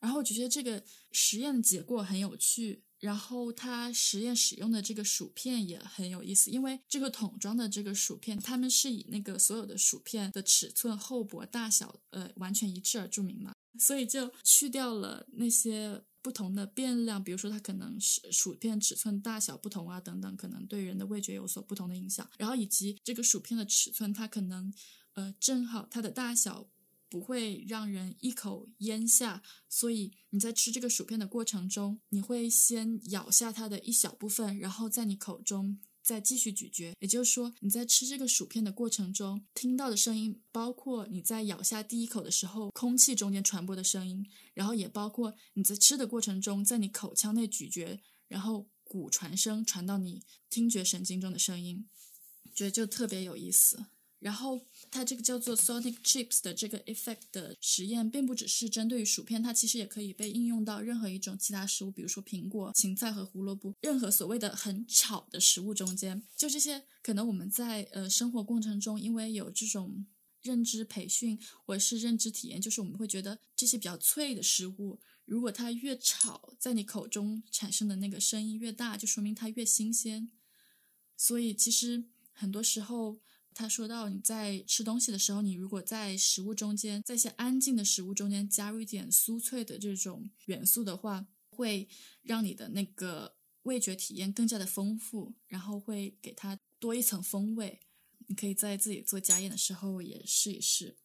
然后我觉得这个实验的结果很有趣。然后他实验使用的这个薯片也很有意思，因为这个桶装的这个薯片，他们是以那个所有的薯片的尺寸、厚薄、大小，呃，完全一致而著名嘛。所以就去掉了那些不同的变量，比如说它可能是薯片尺寸大小不同啊等等，可能对人的味觉有所不同的影响。然后以及这个薯片的尺寸，它可能呃正好它的大小不会让人一口咽下，所以你在吃这个薯片的过程中，你会先咬下它的一小部分，然后在你口中。再继续咀嚼，也就是说，你在吃这个薯片的过程中听到的声音，包括你在咬下第一口的时候空气中间传播的声音，然后也包括你在吃的过程中在你口腔内咀嚼，然后骨传声传到你听觉神经中的声音，觉得就特别有意思。然后它这个叫做 Sonic Chips 的这个 effect 的实验，并不只是针对于薯片，它其实也可以被应用到任何一种其他食物，比如说苹果、芹菜和胡萝卜，任何所谓的很吵的食物中间，就这些可能我们在呃生活过程中，因为有这种认知培训或者是认知体验，就是我们会觉得这些比较脆的食物，如果它越吵，在你口中产生的那个声音越大，就说明它越新鲜。所以其实很多时候。他说到，你在吃东西的时候，你如果在食物中间，在一些安静的食物中间加入一点酥脆的这种元素的话，会让你的那个味觉体验更加的丰富，然后会给它多一层风味。你可以在自己做家宴的时候也试一试。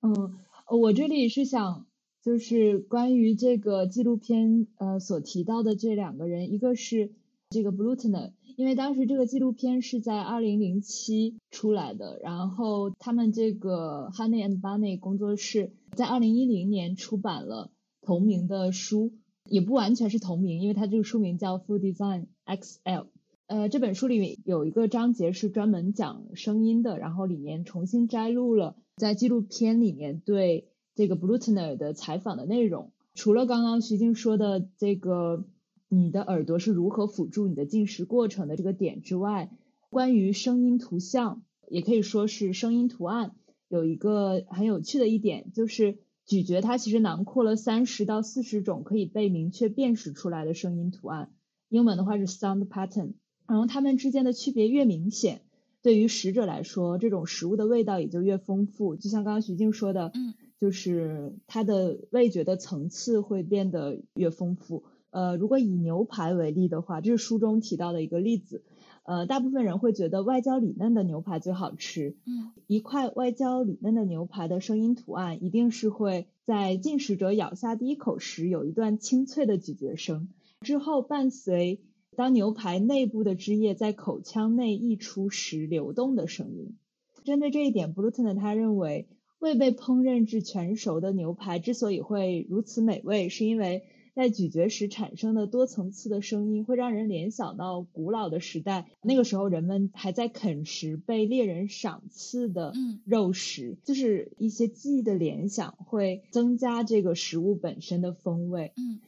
嗯，我这里是想，就是关于这个纪录片呃所提到的这两个人，一个是这个 Blutner。因为当时这个纪录片是在二零零七出来的，然后他们这个 Honey and Bunny 工作室在二零一零年出版了同名的书，也不完全是同名，因为它这个书名叫 Food Design XL。呃，这本书里面有一个章节是专门讲声音的，然后里面重新摘录了在纪录片里面对这个 Blutner 的采访的内容，除了刚刚徐静说的这个。你的耳朵是如何辅助你的进食过程的这个点之外，关于声音图像，也可以说是声音图案，有一个很有趣的一点，就是咀嚼它其实囊括了三十到四十种可以被明确辨识出来的声音图案。英文的话是 sound pattern，然后它们之间的区别越明显，对于食者来说，这种食物的味道也就越丰富。就像刚刚徐静说的，嗯，就是它的味觉的层次会变得越丰富。呃，如果以牛排为例的话，这是书中提到的一个例子。呃，大部分人会觉得外焦里嫩的牛排最好吃。嗯一块外焦里嫩的牛排的声音图案，一定是会在进食者咬下第一口时有一段清脆的咀嚼声，之后伴随当牛排内部的汁液在口腔内溢出时流动的声音。针对这一点，布鲁特呢他认为，未被烹饪至全熟的牛排之所以会如此美味，是因为在咀嚼时产生的多层次的声音，会让人联想到古老的时代，那个时候人们还在啃食被猎人赏赐的嗯肉食，就是一些记忆的联想，会增加这个食物本身的风味。嗯。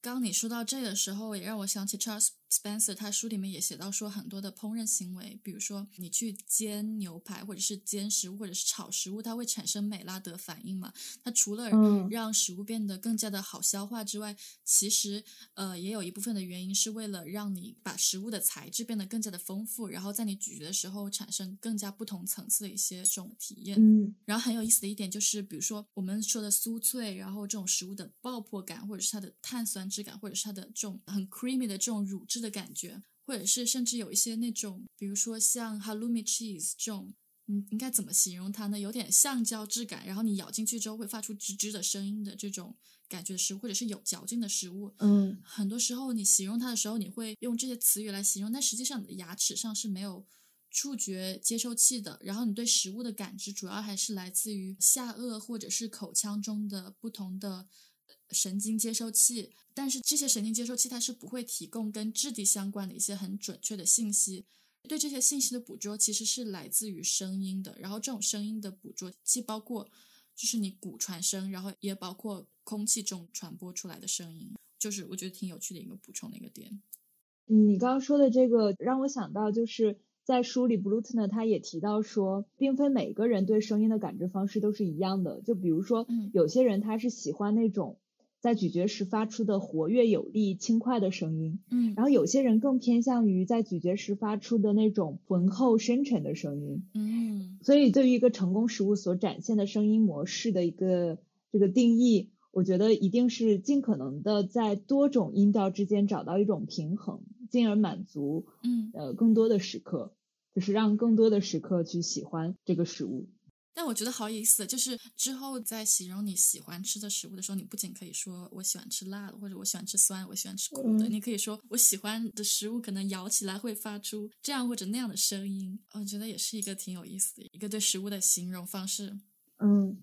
刚你说到这个时候，也让我想起 Charles Spencer，他书里面也写到说很多的烹饪行为，比如说你去煎牛排，或者是煎食物，或者是炒食物，它会产生美拉德反应嘛？它除了嗯让食物变得更加的好消化之外，其实呃也有一部分的原因是为了让你把食物的材质变得更加的丰富，然后在你咀嚼的时候产生更加不同层次的一些这种体验。嗯然后很有意思的一点就是，比如说我们说的酥脆，然后这种食物的爆破感，或者是它的碳酸质感，或者是它的这种很 creamy 的这种乳质的感觉，或者是甚至有一些那种，比如说像 halloumi cheese 这种，嗯，应该怎么形容它呢？有点橡胶质感，然后你咬进去之后会发出吱吱的声音的这种感觉的食物，或者是有嚼劲的食物。嗯很多时候你形容它的时候，你会用这些词语来形容，但实际上你的牙齿上是没有触觉接收器的，然后你对食物的感知主要还是来自于下颚或者是口腔中的不同的呃神经接收器，但是这些神经接收器它是不会提供跟质地相关的一些很准确的信息。对这些信息的捕捉其实是来自于声音的，然后这种声音的捕捉既包括就是你骨传声，然后也包括空气中传播出来的声音，就是我觉得挺有趣的一个补充的一个点。你刚刚说的这个让我想到，就是在书里，布鲁特呢他也提到说，并非每个人对声音的感知方式都是一样的。就比如说嗯，有些人他是喜欢那种在咀嚼时发出的活跃有力、轻快的声音，嗯然后有些人更偏向于在咀嚼时发出的那种浑厚深沉的声音。嗯所以，对于一个成功食物所展现的声音模式的一个这个定义，我觉得一定是尽可能的在多种音调之间找到一种平衡，进而满足嗯，呃更多的食客，就是让更多的食客去喜欢这个食物。但我觉得好有意思，就是之后在形容你喜欢吃的食物的时候，你不仅可以说我喜欢吃辣的，或者我喜欢吃酸，我喜欢吃苦的，嗯你可以说我喜欢的食物可能咬起来会发出这样或者那样的声音。我觉得也是一个挺有意思的一个对食物的形容方式。嗯，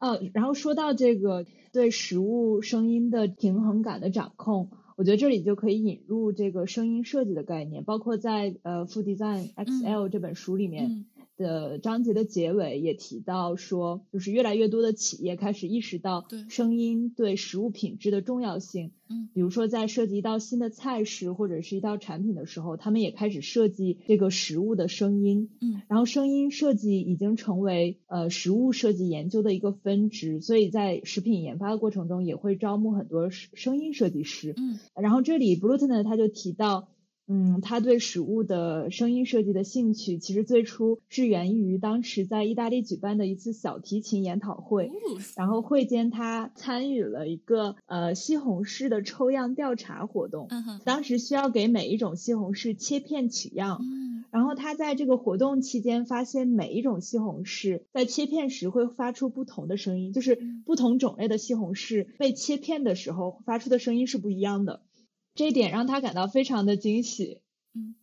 哦，然后说到这个对食物声音的平衡感的掌控，我觉得这里就可以引入这个声音设计的概念，包括在呃《Food Design XL》这本书里面。嗯的章节的结尾也提到说，就是越来越多的企业开始意识到声音对食物品质的重要性。嗯比如说在涉及一道新的菜式或者是一道产品的时候，他们也开始设计这个食物的声音。嗯然后声音设计已经成为呃食物设计研究的一个分支，所以在食品研发的过程中也会招募很多声声音设计师。嗯然后这里 b l u t 呢，他就提到，嗯，他对食物的声音设计的兴趣，其实最初是源于当时在意大利举办的一次小提琴研讨会。哦然后会间他参与了一个呃西红柿的抽样调查活动，当时需要给每一种西红柿切片取样。嗯然后他在这个活动期间发现，每一种西红柿在切片时会发出不同的声音，就是嗯不同种类的西红柿被切片的时候发出的声音是不一样的。这一点让他感到非常的惊喜。嗯，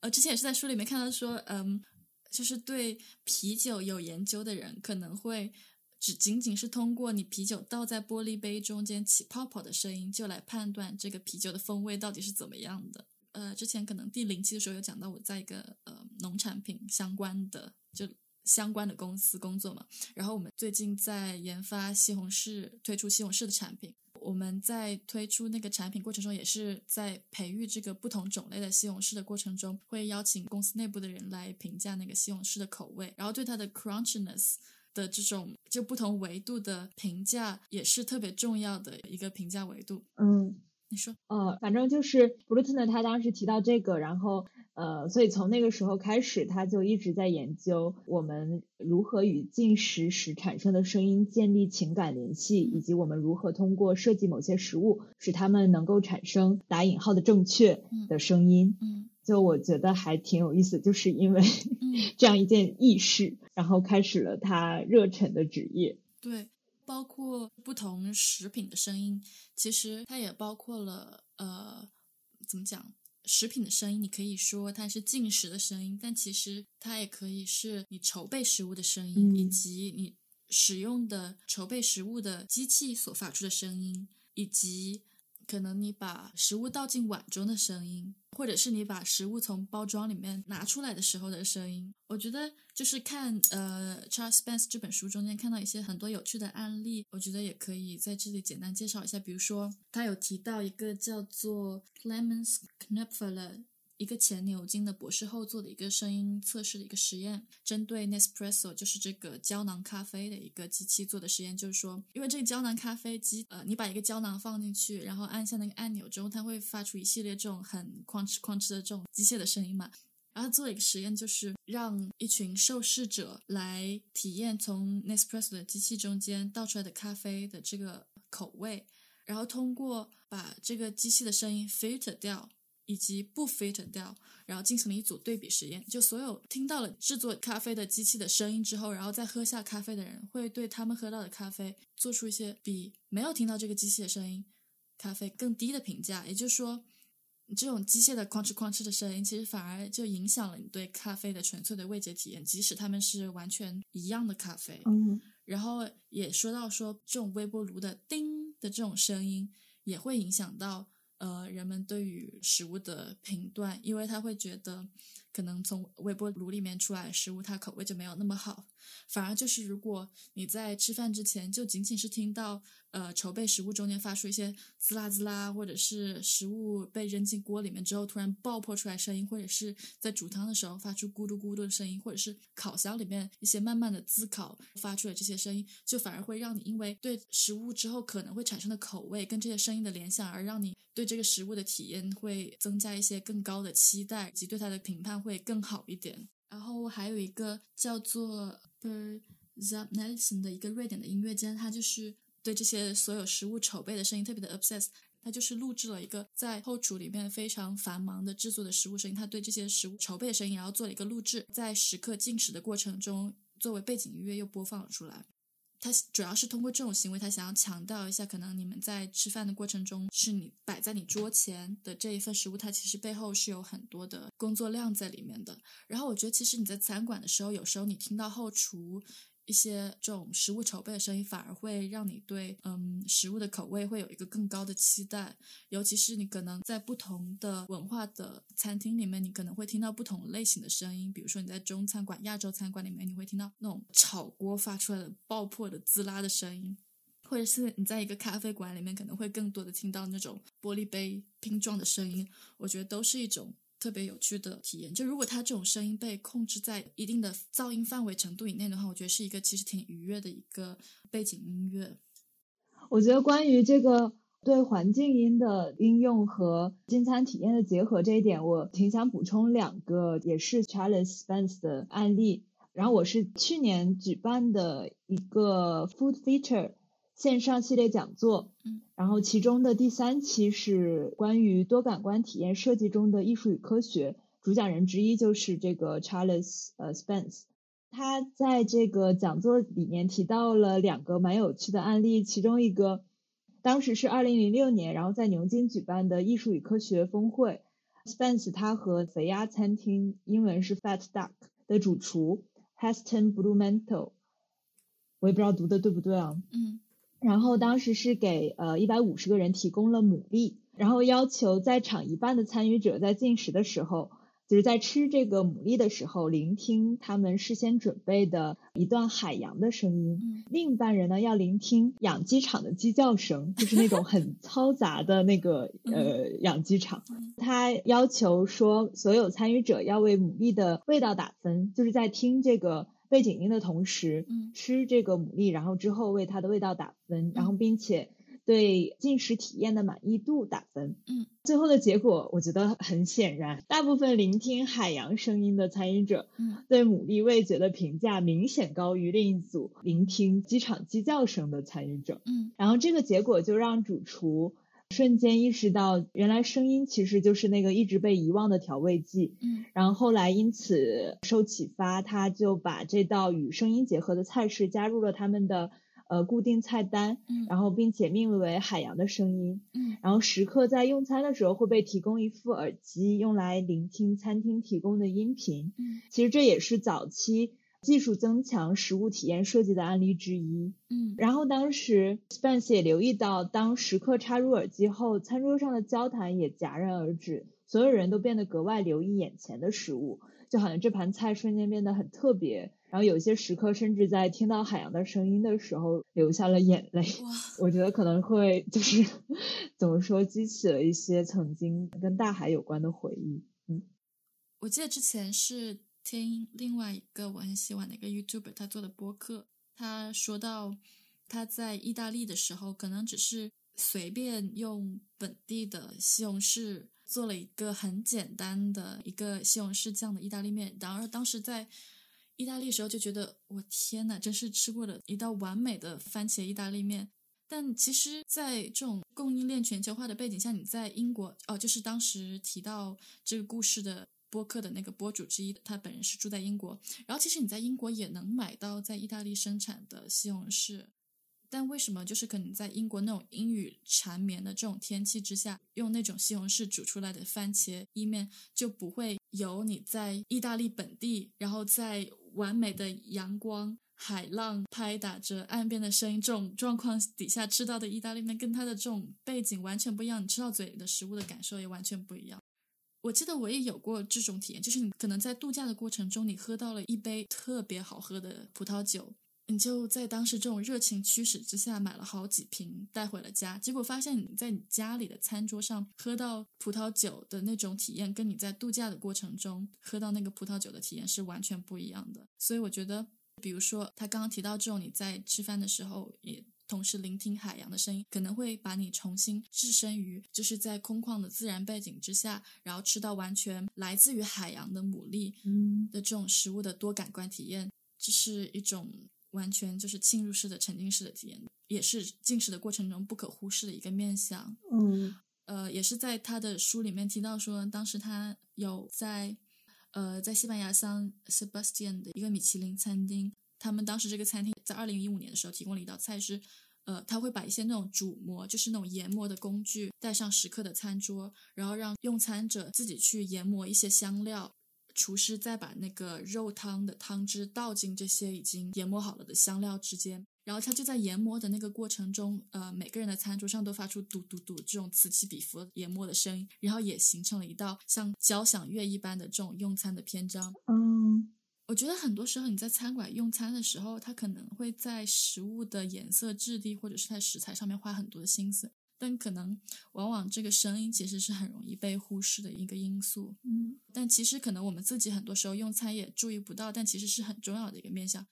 呃，之前也是在书里面看到说，嗯，就是对啤酒有研究的人可能会。只仅仅是通过你啤酒倒在玻璃杯中间起泡泡的声音，就来判断这个啤酒的风味到底是怎么样的。呃，之前可能第零期的时候有讲到，我在一个呃农产品相关的就相关的公司工作嘛，然后我们最近在研发西红柿，推出西红柿的产品。我们在推出那个产品过程中，也是在培育这个不同种类的西红柿的过程中，会邀请公司内部的人来评价那个西红柿的口味，然后对它的 crunchiness 的这种就不同维度的评价，也是特别重要的一个评价维度。嗯，你说，呃，反正就是布鲁特呢，他当时提到这个，然后呃，所以从那个时候开始，他就一直在研究我们如何与进食时产生的声音建立情感联系，以及我们如何通过设计某些食物，使它们能够产生打引号的正确的声音。嗯就我觉得还挺有意思，就是因为这样一件轶事，然后开始了他热忱的职业。对，包括不同食品的声音，其实它也包括了呃，怎么讲？食品的声音，你可以说它是进食的声音，但其实它也可以是你筹备食物的声音，以及你使用的筹备食物的机器所发出的声音，以及。可能你把食物倒进碗中的声音，或者是你把食物从包装里面拿出来的时候的声音，我觉得就是看呃 Charles Spence 这本书中间看到一些很多有趣的案例，我觉得也可以在这里简单介绍一下。比如说，他有提到一个叫做 Clemens Knepfler。一个前牛津的博士后做的一个声音测试的一个实验，针对 Nespresso 就是这个胶囊咖啡的一个机器做的实验，就是说，因为这个胶囊咖啡机，呃，你把一个胶囊放进去，然后按下那个按钮之后，它会发出一系列这种很哐哧哐哧的这种机械的声音嘛。然后做了一个实验，就是让一群受试者来体验从 Nespresso 的机器中间倒出来的咖啡的这个口味，然后通过把这个机器的声音 filter 掉。以及不 filter 掉，然后进行了一组对比实验。就所有听到了制作咖啡的机器的声音之后，然后再喝下咖啡的人，会对他们喝到的咖啡做出一些比没有听到这个机器的声音咖啡更低的评价。也就是说，这种机械的哐哧哐哧的声音，其实反而就影响了你对咖啡的纯粹的味觉体验，即使它们是完全一样的咖啡。嗯。然后也说到说，这种微波炉的叮的这种声音，也会影响到。呃，人们对于食物的评断，因为他会觉得，可能从微波炉里面出来的食物，它口味就没有那么好。反而就是，如果你在吃饭之前，就仅仅是听到。呃，筹备食物中间发出一些滋啦滋啦，或者是食物被扔进锅里面之后突然爆破出来声音，或者是在煮汤的时候发出咕嘟咕嘟的声音，或者是烤箱里面一些慢慢的滋烤发出的这些声音，就反而会让你因为对食物之后可能会产生的口味跟这些声音的联想，而让你对这个食物的体验会增加一些更高的期待，以及对它的评判会更好一点。然后还有一个叫做 Per Zabnelson 的一个瑞典的音乐家，他就是。对这些所有食物筹备的声音特别的 obsess，他就是录制了一个在后厨里面非常繁忙的制作的食物声音。他对这些食物筹备的声音，然后做了一个录制，在时刻进食的过程中作为背景音乐又播放了出来。他主要是通过这种行为，他想要强调一下，可能你们在吃饭的过程中，是你摆在你桌前的这一份食物，它其实背后是有很多的工作量在里面的。然后我觉得，其实你在餐馆的时候，有时候你听到后厨。一些这种食物筹备的声音，反而会让你对嗯食物的口味会有一个更高的期待。尤其是你可能在不同的文化的餐厅里面，你可能会听到不同类型的声音。比如说你在中餐馆、亚洲餐馆里面，你会听到那种炒锅发出来的爆破的滋啦的声音，或者是你在一个咖啡馆里面，可能会更多的听到那种玻璃杯拼撞的声音。我觉得都是一种。特别有趣的体验，就如果它这种声音被控制在一定的噪音范围程度以内的话，我觉得是一个其实挺愉悦的一个背景音乐。我觉得关于这个对环境音的应用和进餐体验的结合这一点，我挺想补充两个也是 Charles Spence 的案例。然后我是去年举办的一个 Food Feature。线上系列讲座，嗯，然后其中的第三期是关于多感官体验设计中的艺术与科学，主讲人之一就是这个 Charles 呃 Spence，他在这个讲座里面提到了两个蛮有趣的案例，其中一个当时是二零零六年，然后在牛津举办的艺术与科学峰会，Spence 他和肥鸭餐厅英文是 Fat Duck 的主厨 Heston Blumenthal，我也不知道读的对不对啊，嗯。然后当时是给呃一百五十个人提供了牡蛎，然后要求在场一半的参与者在进食的时候，就是在吃这个牡蛎的时候，聆听他们事先准备的一段海洋的声音。另一半人呢要聆听养鸡场的鸡叫声，就是那种很嘈杂的那个呃养鸡场。他要求说，所有参与者要为牡蛎的味道打分，就是在听这个。背景音的同时，吃这个牡蛎，然后之后为它的味道打分，然后并且对进食体验的满意度打分。嗯，最后的结果我觉得很显然，大部分聆听海洋声音的参与者，对牡蛎味觉的评价明显高于另一组聆听机场鸡叫声的参与者。嗯，然后这个结果就让主厨瞬间意识到，原来声音其实就是那个一直被遗忘的调味剂。嗯，然后后来因此受启发，他就把这道与声音结合的菜式加入了他们的呃固定菜单，嗯然后并且命名为“海洋的声音”。嗯然后食客在用餐的时候会被提供一副耳机，用来聆听餐厅提供的音频。嗯其实这也是早期技术增强食物体验设计的案例之一。嗯然后当时 Spence 也留意到，当食客插入耳机后，餐桌上的交谈也戛然而止，所有人都变得格外留意眼前的食物，就好像这盘菜瞬间变得很特别。然后有些食客甚至在听到海洋的声音的时候流下了眼泪。哇，我觉得可能会就是怎么说，激起了一些曾经跟大海有关的回忆。嗯我记得之前是听另外一个我很喜欢的一个 YouTuber 他做的播客，他说到他在意大利的时候，可能只是随便用本地的西红柿做了一个很简单的一个西红柿酱的意大利面，然而当时在意大利时候就觉得，我天呐，真是吃过了一道完美的番茄意大利面。但其实，在这种供应链全球化的背景下，你在英国哦，就是当时提到这个故事的播客的那个播主之一，他本人是住在英国。然后，其实你在英国也能买到在意大利生产的西红柿，但为什么就是可能在英国那种阴雨缠绵的这种天气之下，用那种西红柿煮出来的番茄意面就不会有你在意大利本地，然后在完美的阳光。海浪拍打着岸边的声音，这种状况底下吃到的意大利面，跟它的这种背景完全不一样。你吃到嘴里的食物的感受也完全不一样。我记得我也有过这种体验，就是你可能在度假的过程中，你喝到了一杯特别好喝的葡萄酒，你就在当时这种热情驱使之下买了好几瓶带回了家，结果发现你在你家里的餐桌上喝到葡萄酒的那种体验，跟你在度假的过程中喝到那个葡萄酒的体验是完全不一样的。所以我觉得。比如说，他刚刚提到这种你在吃饭的时候也同时聆听海洋的声音，可能会把你重新置身于就是在空旷的自然背景之下，然后吃到完全来自于海洋的牡蛎嗯的这种食物的多感官体验，这是一种完全就是浸入式的沉浸式的体验，也是进食的过程中不可忽视的一个面向。嗯呃，也是在他的书里面提到说，当时他有在。呃，在西班牙桑 Sebastian 的一个米其林餐厅，他们当时这个餐厅在二零一五年的时候提供了一道菜是，呃，他会把一些那种煮馍，就是那种研磨的工具带上食客的餐桌，然后让用餐者自己去研磨一些香料，厨师再把那个肉汤的汤汁倒进这些已经研磨好了的香料之间。然后他就在研磨的那个过程中，呃，每个人的餐桌上都发出嘟嘟嘟这种此起彼伏研磨的声音，然后也形成了一道像交响乐一般的这种用餐的篇章。嗯我觉得很多时候你在餐馆用餐的时候，他可能会在食物的颜色、质地或者是在食材上面花很多的心思，但可能往往这个声音其实是很容易被忽视的一个因素。嗯但其实可能我们自己很多时候用餐也注意不到，但其实是很重要的一个面向。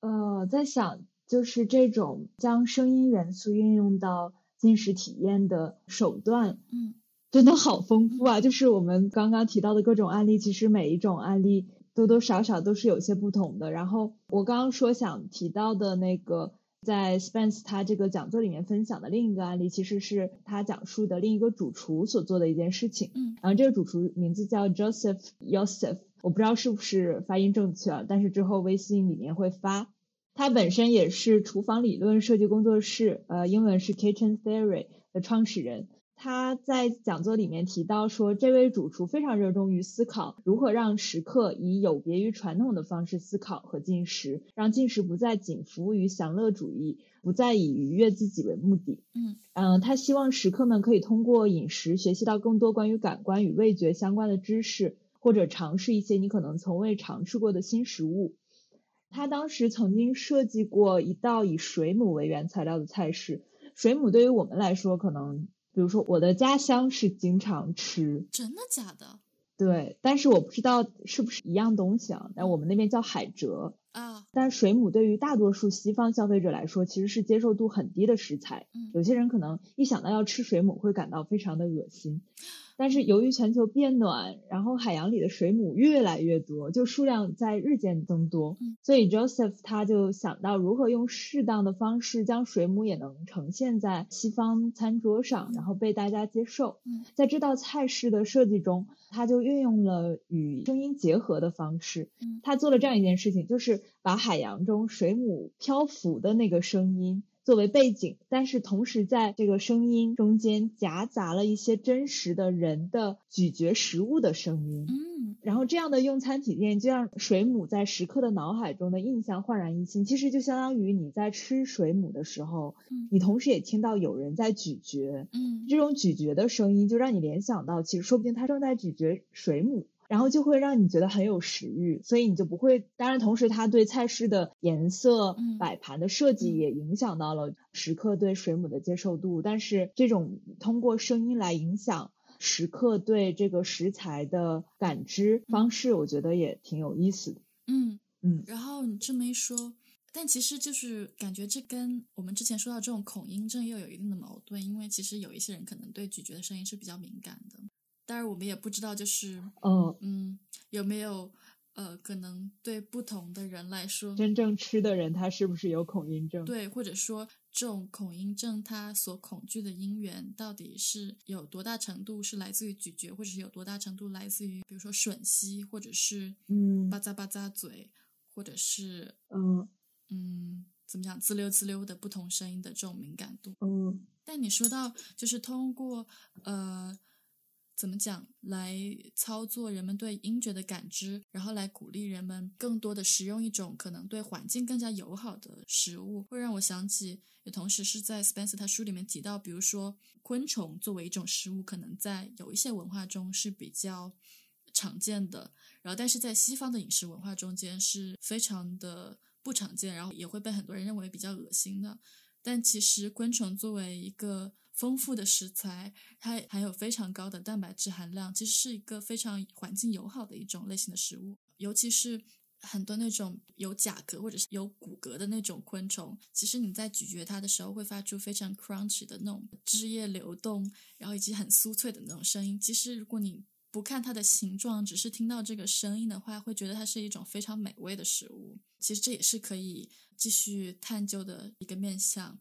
呃，在想就是这种将声音元素运用到进食体验的手段，嗯真的好丰富啊！就是我们刚刚提到的各种案例，其实每一种案例多多少少都是有些不同的。然后我刚刚说想提到的那个，在 Spence 他这个讲座里面分享的另一个案例，其实是他讲述的另一个主厨所做的一件事情。嗯然后这个主厨名字叫 Joseph Joseph，我不知道是不是发音正确啊，但是之后微信里面会发。他本身也是厨房理论设计工作室，呃，英文是 Kitchen Theory 的创始人。他在讲座里面提到说，这位主厨非常热衷于思考如何让食客以有别于传统的方式思考和进食，让进食不再仅服务于享乐主义，不再以愉悦自己为目的。嗯嗯，他希望食客们可以通过饮食学习到更多关于感官与味觉相关的知识，或者尝试一些你可能从未尝试过的新食物。他当时曾经设计过一道以水母为原材料的菜式。水母对于我们来说，可能比如说我的家乡是经常吃，真的假的？对，但是我不知道是不是一样东西啊。但我们那边叫海蜇，啊，但水母对于大多数西方消费者来说，其实是接受度很低的食材。嗯有些人可能一想到要吃水母，会感到非常的恶心。(laughs) 但是由于全球变暖，然后海洋里的水母越来越多，就数量在日渐增多，嗯所以 Joseph 他就想到如何用适当的方式将水母也能呈现在西方餐桌上，然后被大家接受。嗯在这道菜式的设计中，他就运用了与声音结合的方式。嗯他做了这样一件事情，就是把海洋中水母漂浮的那个声音作为背景，但是同时在这个声音中间夹杂了一些真实的人的咀嚼食物的声音。嗯然后这样的用餐体验，就让水母在食客的脑海中的印象焕然一新。其实就相当于你在吃水母的时候，嗯你同时也听到有人在咀嚼，嗯这种咀嚼的声音就让你联想到，其实说不定他正在咀嚼水母，然后就会让你觉得很有食欲，所以你就不会。当然，同时它对菜式的颜色嗯、摆盘的设计嗯也影响到了食客对水母的接受度。但是这种通过声音来影响食客对这个食材的感知方式，我觉得也挺有意思的。嗯。嗯然后你这么一说，但其实就是感觉这跟我们之前说到这种恐音症又有一定的矛盾，因为其实有一些人可能对咀嚼的声音是比较敏感的，当然我们也不知道就是嗯，嗯有没有呃可能对不同的人来说，真正吃的人他是不是有恐音症？对，或者说这种恐音症他所恐惧的因缘到底是有多大程度是来自于咀嚼，或者是有多大程度来自于比如说吮吸，或者是嗯吧嗒吧嗒嘴，或者是嗯嗯，怎么讲，滋溜滋溜的不同声音的这种敏感度。嗯但你说到就是通过呃，怎么讲来操作人们对音觉的感知，然后来鼓励人们更多的食用一种可能对环境更加友好的食物，会让我想起，也同时是在 Spencer 他书里面提到，比如说昆虫作为一种食物，可能在有一些文化中是比较常见的，然后但是在西方的饮食文化中间是非常的不常见，然后也会被很多人认为比较恶心的。但其实昆虫作为一个丰富的食材，它含有非常高的蛋白质含量，其实是一个非常环境友好的一种类型的食物。尤其是很多那种有甲壳或者是有骨骼的那种昆虫，其实你在咀嚼它的时候会发出非常 crunchy 的那种汁液流动，然后以及很酥脆的那种声音。其实如果你不看它的形状，只是听到这个声音的话，会觉得它是一种非常美味的食物。其实这也是可以继续探究的一个面向。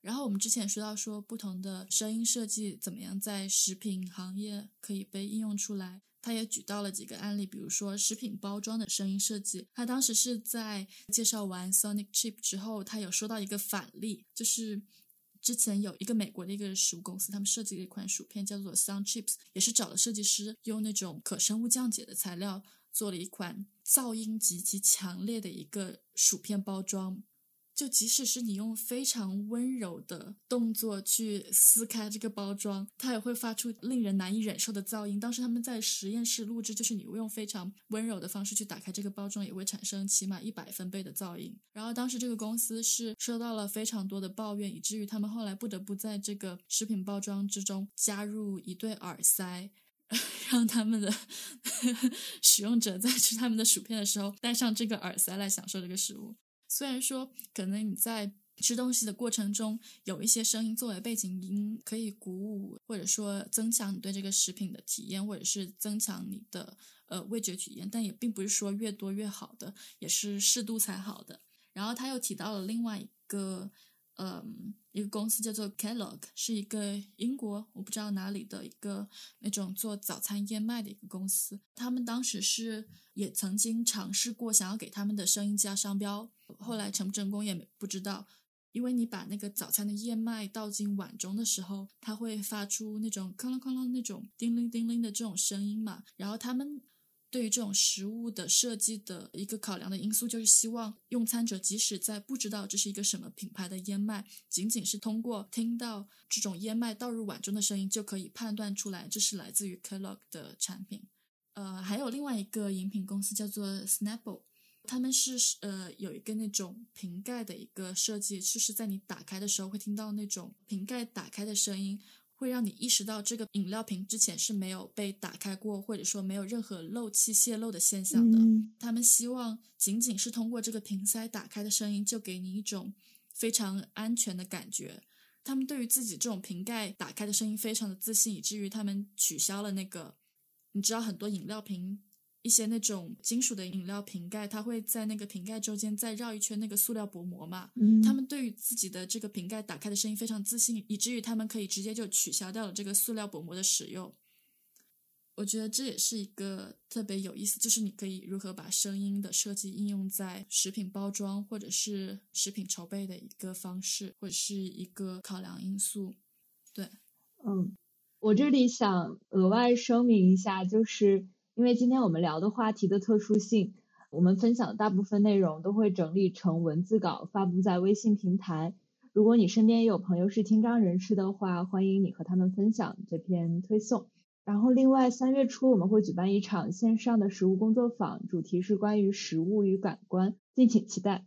然后我们之前说到说不同的声音设计怎么样在食品行业可以被应用出来，他也举到了几个案例，比如说食品包装的声音设计。他当时是在介绍完 Sonic Chip 之后，他有说到一个反例，就是之前有一个美国的一个食物公司，他们设计了一款薯片叫做 Sound Chips，也是找了设计师用那种可生物降解的材料做了一款噪音极其强烈的一个薯片包装。就即使是你用非常温柔的动作去撕开这个包装，它也会发出令人难以忍受的噪音。当时他们在实验室录制，就是你用非常温柔的方式去打开这个包装，也会产生起码一百分贝的噪音。然后当时这个公司是收到了非常多的抱怨，以至于他们后来不得不在这个食品包装之中加入一对耳塞。(laughs) 让他们的 (laughs) 使用者在吃他们的薯片的时候戴上这个耳塞来享受这个食物。虽然说可能你在吃东西的过程中有一些声音作为背景音，可以鼓舞或者说增强你对这个食品的体验，或者是增强你的呃味觉体验，但也并不是说越多越好的，也是适度才好的。然后他又提到了另外一个。嗯，一个公司叫做 Kellogg，是一个英国我不知道哪里的一个那种做早餐燕麦的一个公司。他们当时是也曾经尝试过想要给他们的声音加商标，后来成不成功也不知道。因为你把那个早餐的燕麦倒进碗中的时候，它会发出那种哐啷哐啷那种叮铃叮铃的这种声音嘛。然后他们对于这种食物的设计的一个考量的因素，就是希望用餐者即使在不知道这是一个什么品牌的燕麦，仅仅是通过听到这种燕麦倒入碗中的声音，就可以判断出来这是来自于 Kellogg 的产品。呃，还有另外一个饮品公司叫做 Snapple，他们是呃有一个那种瓶盖的一个设计，就是在你打开的时候会听到那种瓶盖打开的声音。会让你意识到这个饮料瓶之前是没有被打开过，或者说没有任何漏气泄漏的现象的。嗯他们希望仅仅是通过这个瓶塞打开的声音，就给你一种非常安全的感觉。他们对于自己这种瓶盖打开的声音非常的自信，以至于他们取消了那个，你知道很多饮料瓶。一些那种金属的饮料瓶盖，它会在那个瓶盖中间再绕一圈那个塑料薄膜嘛。嗯，他们对于自己的这个瓶盖打开的声音非常自信，以至于他们可以直接就取消掉了这个塑料薄膜的使用。我觉得这也是一个特别有意思，就是你可以如何把声音的设计应用在食品包装或者是食品筹备的一个方式，或者是一个考量因素。对，嗯，我这里想额外声明一下，就是因为今天我们聊的话题的特殊性，我们分享的大部分内容都会整理成文字稿发布在微信平台。如果你身边也有朋友是听障人士的话，欢迎你和他们分享这篇推送。然后，另外三月初我们会举办一场线上的食物工作坊，主题是关于食物与感官，敬请期待。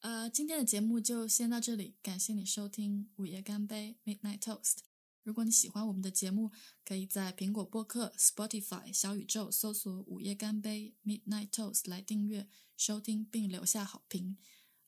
呃，今天的节目就先到这里，感谢你收听午夜干杯 （Midnight Toast）。如果你喜欢我们的节目，可以在苹果播客、Spotify、小宇宙搜索“午夜干杯 （Midnight Toast） 来订阅、收听并留下好评。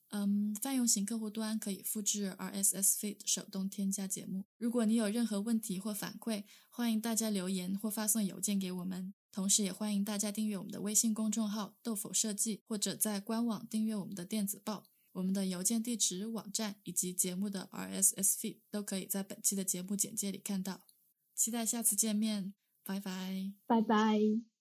嗯，泛用型客户端可以复制 RSS feed 手动添加节目。如果你有任何问题或反馈，欢迎大家留言或发送邮件给我们。同时，也欢迎大家订阅我们的微信公众号“豆腐设计”，或者在官网订阅我们的电子报。我们的邮件地址、网站以及节目的 RSS feed 都可以在本期的节目简介里看到。期待下次见面，拜拜。拜拜。